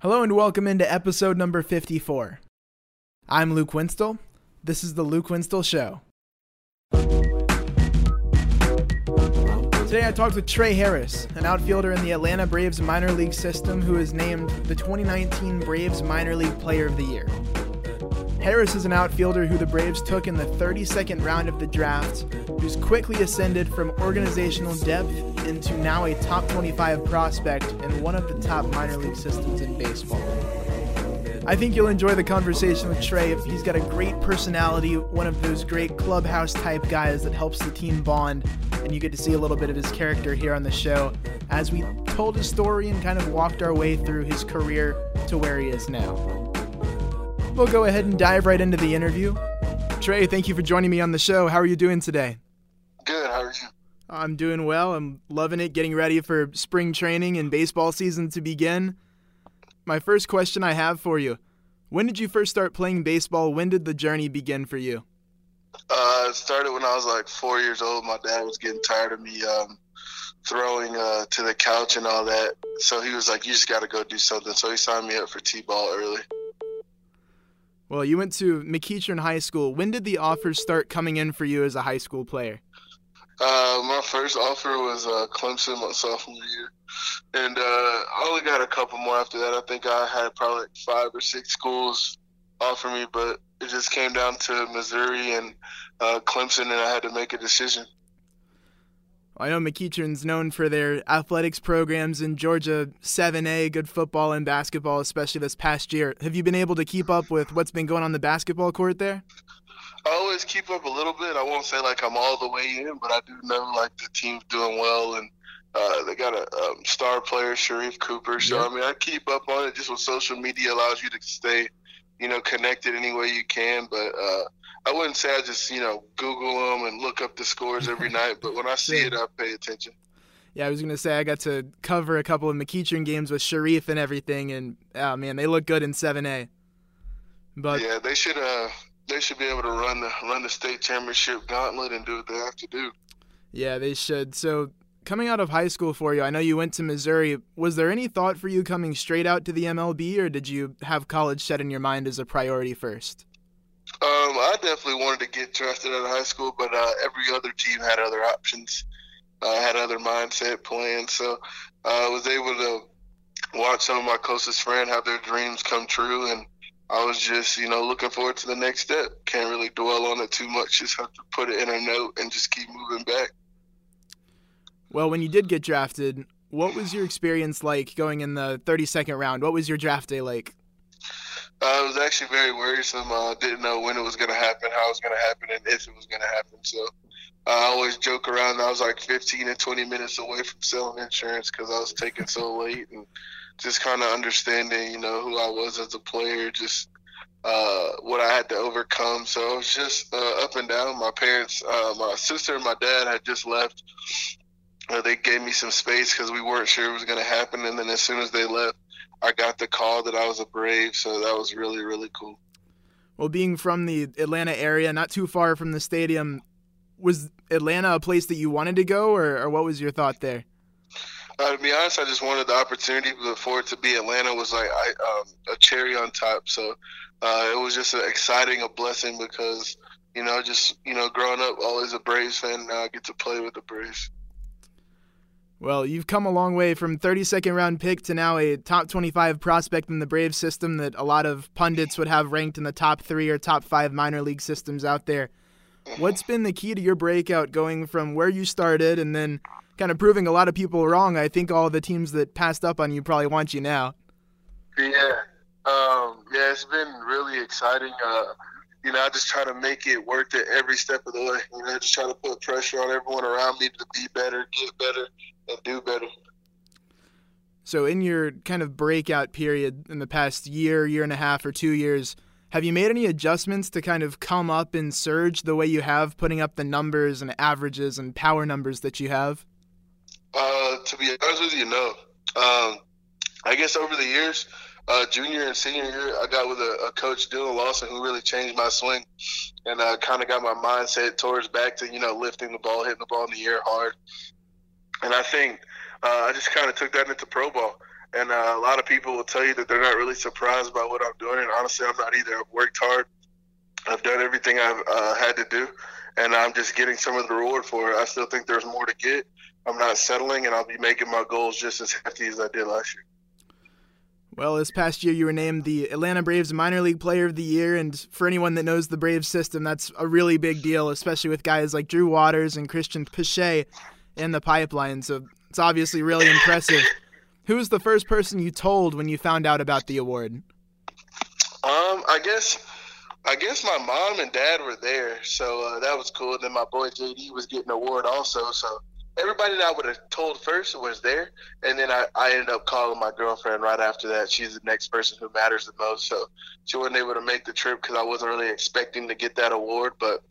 Hello and welcome into episode number 54. I'm Luke Winstel. This is the Luke Winstel Show. Today I talked with Trey Harris, an outfielder in the Atlanta Braves minor league system who is named the 2019 Braves Minor League Player of the Year. Harris is an outfielder who the Braves took in the 32nd round of the draft, who's quickly ascended from organizational depth into now a top 25 prospect in one of the top minor league systems in baseball. I think you'll enjoy the conversation with Trey. He's got a great personality, one of those great clubhouse type guys that helps the team bond, and you get to see a little bit of his character here on the show as we told his story and kind of walked our way through his career to where he is now. We'll go ahead and dive right into the interview. Trey, thank you for joining me on the show. How are you doing today? Good. How are you? I'm doing well. I'm loving it, getting ready for spring training and baseball season to begin. My first question I have for you When did you first start playing baseball? When did the journey begin for you? Uh, it started when I was like four years old. My dad was getting tired of me um, throwing uh, to the couch and all that. So he was like, You just got to go do something. So he signed me up for T ball early. Well, you went to McEachern High School. When did the offers start coming in for you as a high school player? Uh, my first offer was uh, Clemson my sophomore year, and uh, I only got a couple more after that. I think I had probably like five or six schools offer me, but it just came down to Missouri and uh, Clemson, and I had to make a decision. I know McEachern's known for their athletics programs in Georgia 7A, good football and basketball, especially this past year. Have you been able to keep up with what's been going on the basketball court there? I always keep up a little bit. I won't say like I'm all the way in, but I do know like the team's doing well and uh, they got a um, star player, Sharife Cooper. So I mean, I keep up on it. Just what social media allows you to stay, you know, connected any way you can. But uh, I wouldn't say I just you know Google them and look up the scores every night. But when I see it, I pay attention. Yeah, I was gonna say I got to cover a couple of McEachern games with Sharife and everything, and oh man, they look good in 7A. But yeah, they should uh they should be able to run the run the state championship gauntlet and do what they have to do. Yeah, they should. So coming out of high school for you, I know you went to Missouri. Was there any thought for you coming straight out to the MLB, or did you have college set in your mind as a priority first? Um, I definitely wanted to get drafted out of high school, but uh, every other team had other options. Uh, had other mindset plans, so uh, I was able to watch some of my closest friends have their dreams come true, and I was just, you know, looking forward to the next step. Can't really dwell on it too much. Just have to put it in a note and just keep moving back. Well, when you did get drafted, what was your experience like going in the 32nd round? What was your draft day like? Uh, it was actually very worrisome. I uh, didn't know when it was going to happen, how it was going to happen, and if it was going to happen. So I always joke around. I was like 15 and 20 minutes away from selling insurance because I was taking so late and just kind of understanding, you know, who I was as a player, just uh, what I had to overcome. So it was just uh, up and down. My parents, uh, my sister and my dad had just left. Uh, they gave me some space because we weren't sure it was going to happen. And then as soon as they left, I got the call that I was a Brave. So that was really, really cool. Well, being from the Atlanta area, not too far from the stadium, was Atlanta a place that you wanted to go, or, or what was your thought there? Uh, to be honest, I just wanted the opportunity before it to be Atlanta was like I, um, a cherry on top. So uh, it was just an exciting, a blessing because you know, just you know, growing up always a Braves fan. Now I get to play with the Braves. Well, you've come a long way from 32nd round pick to now a top 25 prospect in the Braves system that a lot of pundits would have ranked in the top three or top five minor league systems out there. What's been the key to your breakout going from where you started and then kind of proving a lot of people wrong. I think all the teams that passed up on you probably want you now. Yeah, um, yeah, it's been really exciting. Uh, you know, I just try to make it worth it every step of the way. You know, just try to put pressure on everyone around me to be better, get better, and do better. So, in your kind of breakout period in the past year, year and a half, or two years, have you made any adjustments to kind of come up and surge the way you have, putting up the numbers and averages and power numbers that you have? Uh, to be honest with you, no. Um, I guess over the years, uh, junior and senior year, I got with a, a coach, Dylan Lawson, who really changed my swing and uh, kind of got my mindset towards back to you know lifting the ball, hitting the ball in the air hard. And I think uh, I just kind of took that into pro ball. And uh, a lot of people will tell you that they're not really surprised by what I'm doing. And honestly, I'm not either. I've worked hard. I've done everything I've uh, had to do, and I'm just getting some of the reward for it. I still think there's more to get. I'm not settling, and I'll be making my goals just as hefty as I did last year. Well, this past year you were named the Atlanta Braves Minor League Player of the Year, and for anyone that knows the Braves system, that's a really big deal, especially with guys like Drew Waters and Cristian Pache in the pipeline. So it's obviously really impressive. Who was the first person you told when you found out about the award? Um, I guess, I guess my mom and dad were there, so uh, that was cool. Then my boy JD was getting an award also, so everybody that I would have told first was there, and then I, I ended up calling my girlfriend right after that. She's the next person who matters the most, so she wasn't able to make the trip because I wasn't really expecting to get that award, but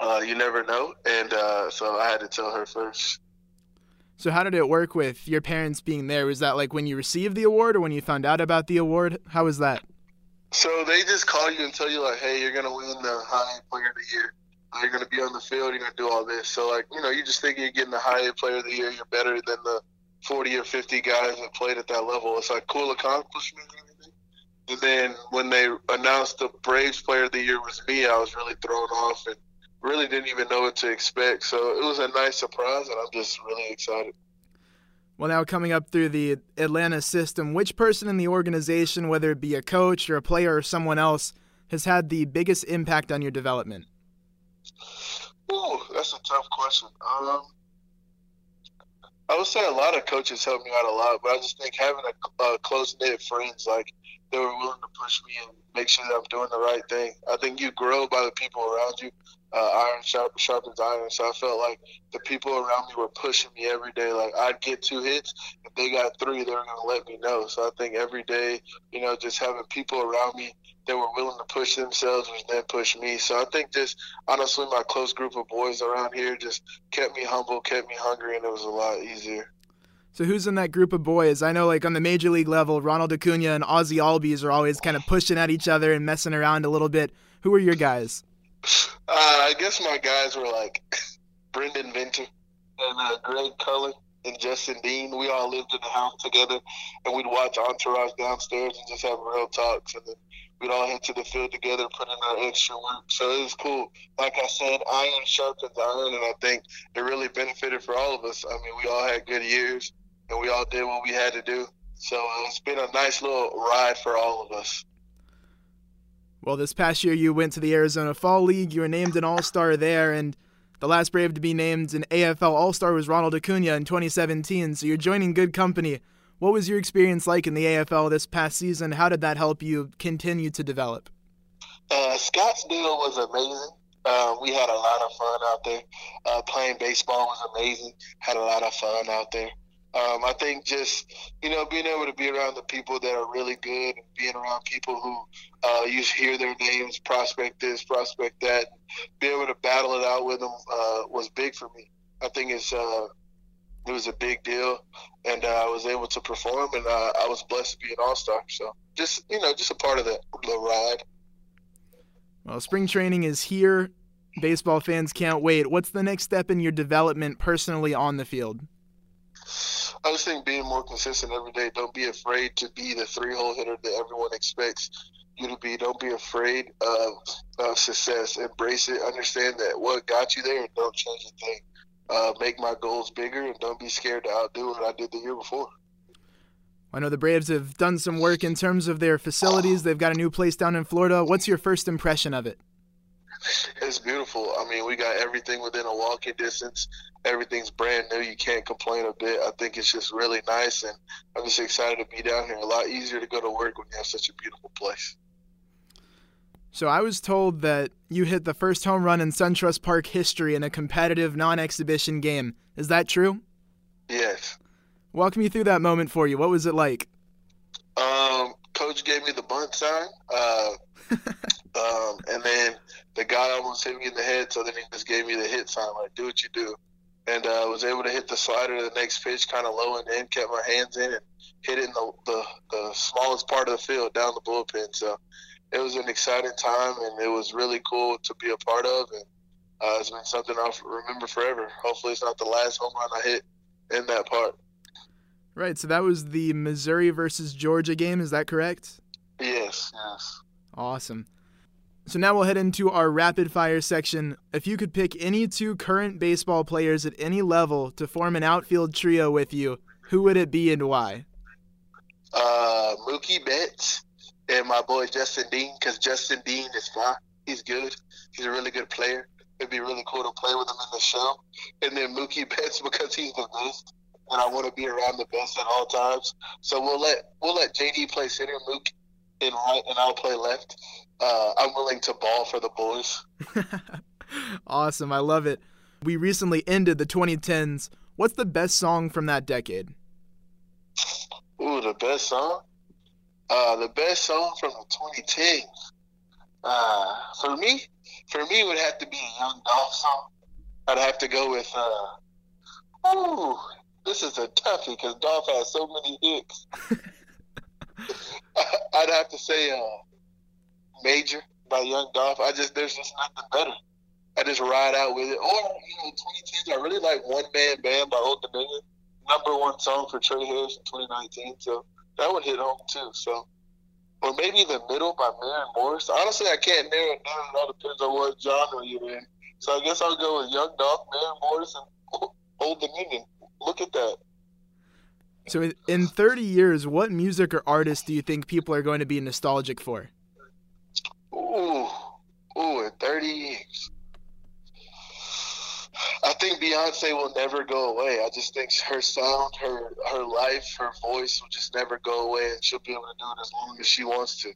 uh, you never know, and uh, so I had to tell her first. So how did it work with your parents being there? Was that like when you received the award or when you found out about the award? How was that? So they just call you and tell you like, hey, you're gonna win the high player of the year you're going to be on the field, you're going to do all this. So, like, you know, you just think you're getting the high player of the year, you're better than the 40 or 50 guys that played at that level. It's like cool accomplishment and. And then when they announced the Braves player of the year was me, I was really thrown off and really didn't even know what to expect. So it was a nice surprise, and I'm just really excited. Well, now coming up through the Atlanta system, which person in the organization, whether it be a coach or a player or someone else, has had the biggest impact on your development? Ooh, that's a tough question. Um, I would say a lot of coaches helped me out a lot, but I just think having a, a close knit friends like they were willing to push me and make sure that I'm doing the right thing. I think you grow by the people around you. Uh, iron sharp, sharpens iron. So I felt like the people around me were pushing me every day. Like I'd get two hits, if they got three, they were gonna let me know. So I think every day, you know, just having people around me that were willing to push themselves and then push me. So I think just honestly, my close group of boys around here just kept me humble, kept me hungry, and it was a lot easier. So who's in that group of boys? I know, like on the major league level, Ronald Acuna and Ozzie Albies are always kind of pushing at each other and messing around a little bit. Who are your guys? Uh, I guess my guys were like Brendan Venter and uh, Greg Cullen and Justin Dean. We all lived in the house together, and we'd watch Entourage downstairs and just have real talks. And then we'd all head to the field together, put in our extra work. So it was cool. Like I said, iron sharpens iron, and I think it really benefited for all of us. I mean, we all had good years, and we all did what we had to do. So uh, it's been a nice little ride for all of us. Well, this past year you went to the Arizona Fall League. You were named an All Star there, and the last Brave to be named an AFL All Star was Ronald Acuna in 2017. So you're joining good company what was your experience like in the AFL this past season? How did that help you continue to develop? Uh, Scottsdale was amazing. Uh, we had a lot of fun out there. Uh, playing baseball was amazing. Had a lot of fun out there. Um, I think just you know being able to be around the people that are really good and being around people who uh, you hear their names, prospect this, prospect that, be able to battle it out with them uh, was big for me. I think it's uh, it was a big deal, and uh, I was able to perform, and uh, I was blessed to be an all star. So just you know, just a part of the, the ride. Well, spring training is here. Baseball fans can't wait. What's the next step in your development personally on the field? I just think being more consistent every day. Don't be afraid to be the three hole hitter that everyone expects you to be. Don't be afraid of, of success. Embrace it. Understand that what got you there, don't change a thing uh, make my goals bigger and don't be scared to outdo what I did the year before. I know the Braves have done some work in terms of their facilities. They've got a new place down in Florida. What's your first impression of it? It's beautiful. I mean, we got everything within a walking distance. Everything's brand new. You can't complain a bit. I think it's just really nice, and I'm just excited to be down here. A lot easier to go to work when you have such a beautiful place. So I was told that you hit the first home run in SunTrust Park history in a competitive non-exhibition game. Is that true? Yes. Walk me through that moment for you. What was it like? Um, coach gave me the bunt sign, uh, um, and then the guy almost hit me in the head. So then he just gave me the hit sign, like "Do what you do," and I uh, was able to hit the slider the next pitch, kind of low and in, kept my hands in, and hit it in the, the the smallest part of the field down the bullpen. So it was an exciting time, and it was really cool to be a part of. And uh, it's been something I'll remember forever. Hopefully, it's not the last home run I hit in that part. Right. So that was the Missouri versus Georgia game. Is that correct? Yes. Yes. Awesome. So now we'll head into our rapid fire section. If you could pick any two current baseball players at any level to form an outfield trio with you, who would it be and why? Uh, Mookie Betts and my boy Justin Dean, because Justin Dean is fine. He's good. He's a really good player. It'd be really cool to play with him in the show. And then Mookie Betts because he's the best, and I want to be around the best at all times. So we'll let we'll let JD play center, Mookie in right, and I'll play left. Uh, I'm willing to ball for the boys. awesome, I love it. We recently ended the 2010s. What's the best song from that decade? Ooh, the best song. Uh, the best song from the 2010s. Uh, for me, for me, it would have to be a Young Dolph song. I'd have to go with. Uh, ooh, this is a toughie because Dolph has so many hits. I'd have to say uh, Major by Young Dolph. I just there's just nothing better. I just ride out with it. Or you know, 2010s. I really like One Man Band by Old Dominion. Number one song for Trey Harris in 2019. So that would hit home too. So or maybe the middle by Maren Morris. Honestly, I can't narrow it down. It all depends on what genre you're in. So I guess I'll go with Young Dolph, Maren Morris, and Old Dominion. Look at that. So in 30 years, what music or artist do you think people are going to be nostalgic for? Ooh, ooh, in 30 years. I think Beyonce will never go away. I just think her sound, her her life, her voice will just never go away, and she'll be able to do it as long as she wants to.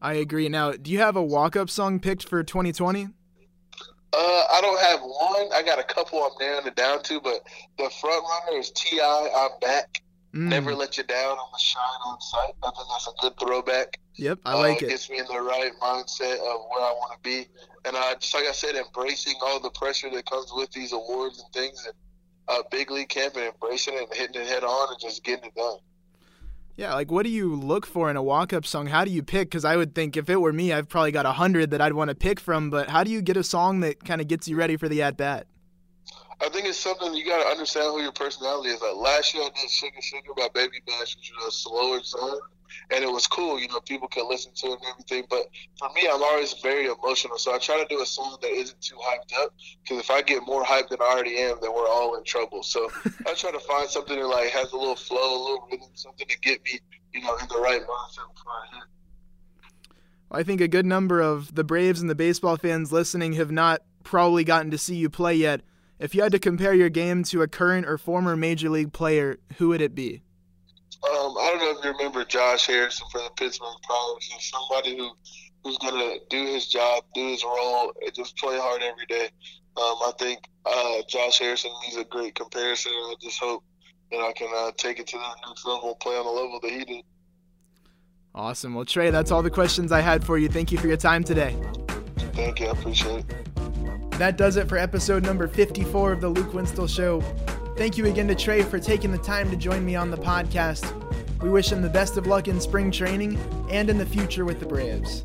I agree. Now, do you have a walk-up song picked for 2020? Uh, I don't have one. I got a couple I'm narrowing it down to, but the front runner is T.I. I'm back. Mm. Never let you down. I'm a shine on sight. I think that's a good throwback. Yep, I like uh, it. Gets me in the right mindset of where I want to be, and uh, just like I said, embracing all the pressure that comes with these awards and things, and uh, big league camp, and embracing it and hitting it head on, and just getting it done. Yeah, like what do you look for in a walk-up song? How do you pick? Because I would think if it were me, I've probably got a hundred that I'd want to pick from. But how do you get a song that kind of gets you ready for the at bat? I think it's something you got to understand who your personality is. Like last year, I did "Sugar Sugar" by Baby Bash, which was a slower song, and it was cool. You know, people could listen to it and everything. But for me, I'm always very emotional, so I try to do a song that isn't too hyped up. Because if I get more hyped than I already am, then we're all in trouble. So I try to find something that like has a little flow, a little rhythm, something to get me, you know, in the right mindset before I hit. I think a good number of the Braves and the baseball fans listening have not probably gotten to see you play yet. If you had to compare your game to a current or former major league player, who would it be? I don't know if you remember Josh Harrison for the Pittsburgh Pirates. He's somebody who who's gonna do his job, do his role, and just play hard every day. Um, I think uh, Josh Harrison is a great comparison, I just hope that I can uh, take it to that next level, play on the level that he did. Awesome. Well, Trey, that's all the questions I had for you. Thank you for your time today. Thank you. I appreciate it. That does it for episode number 54 of The Luke Winstel Show. Thank you again to Trey for taking the time to join me on the podcast. We wish him the best of luck in spring training and in the future with the Braves.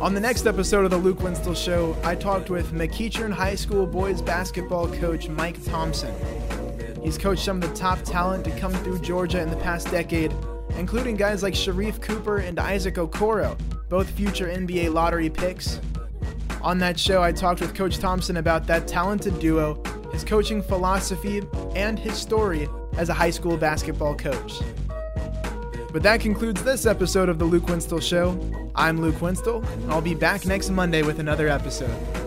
On the next episode of The Luke Winstel Show, I talked with McEachern High School boys basketball coach Mike Thompson. He's coached some of the top talent to come through Georgia in the past decade, including guys like Sharife Cooper and Isaac Okoro, both future NBA lottery picks, on that show, I talked with Coach Thompson about that talented duo, his coaching philosophy, and his story as a high school basketball coach. But that concludes this episode of The Luke Winstel Show. I'm Luke Winstel, and I'll be back next Monday with another episode.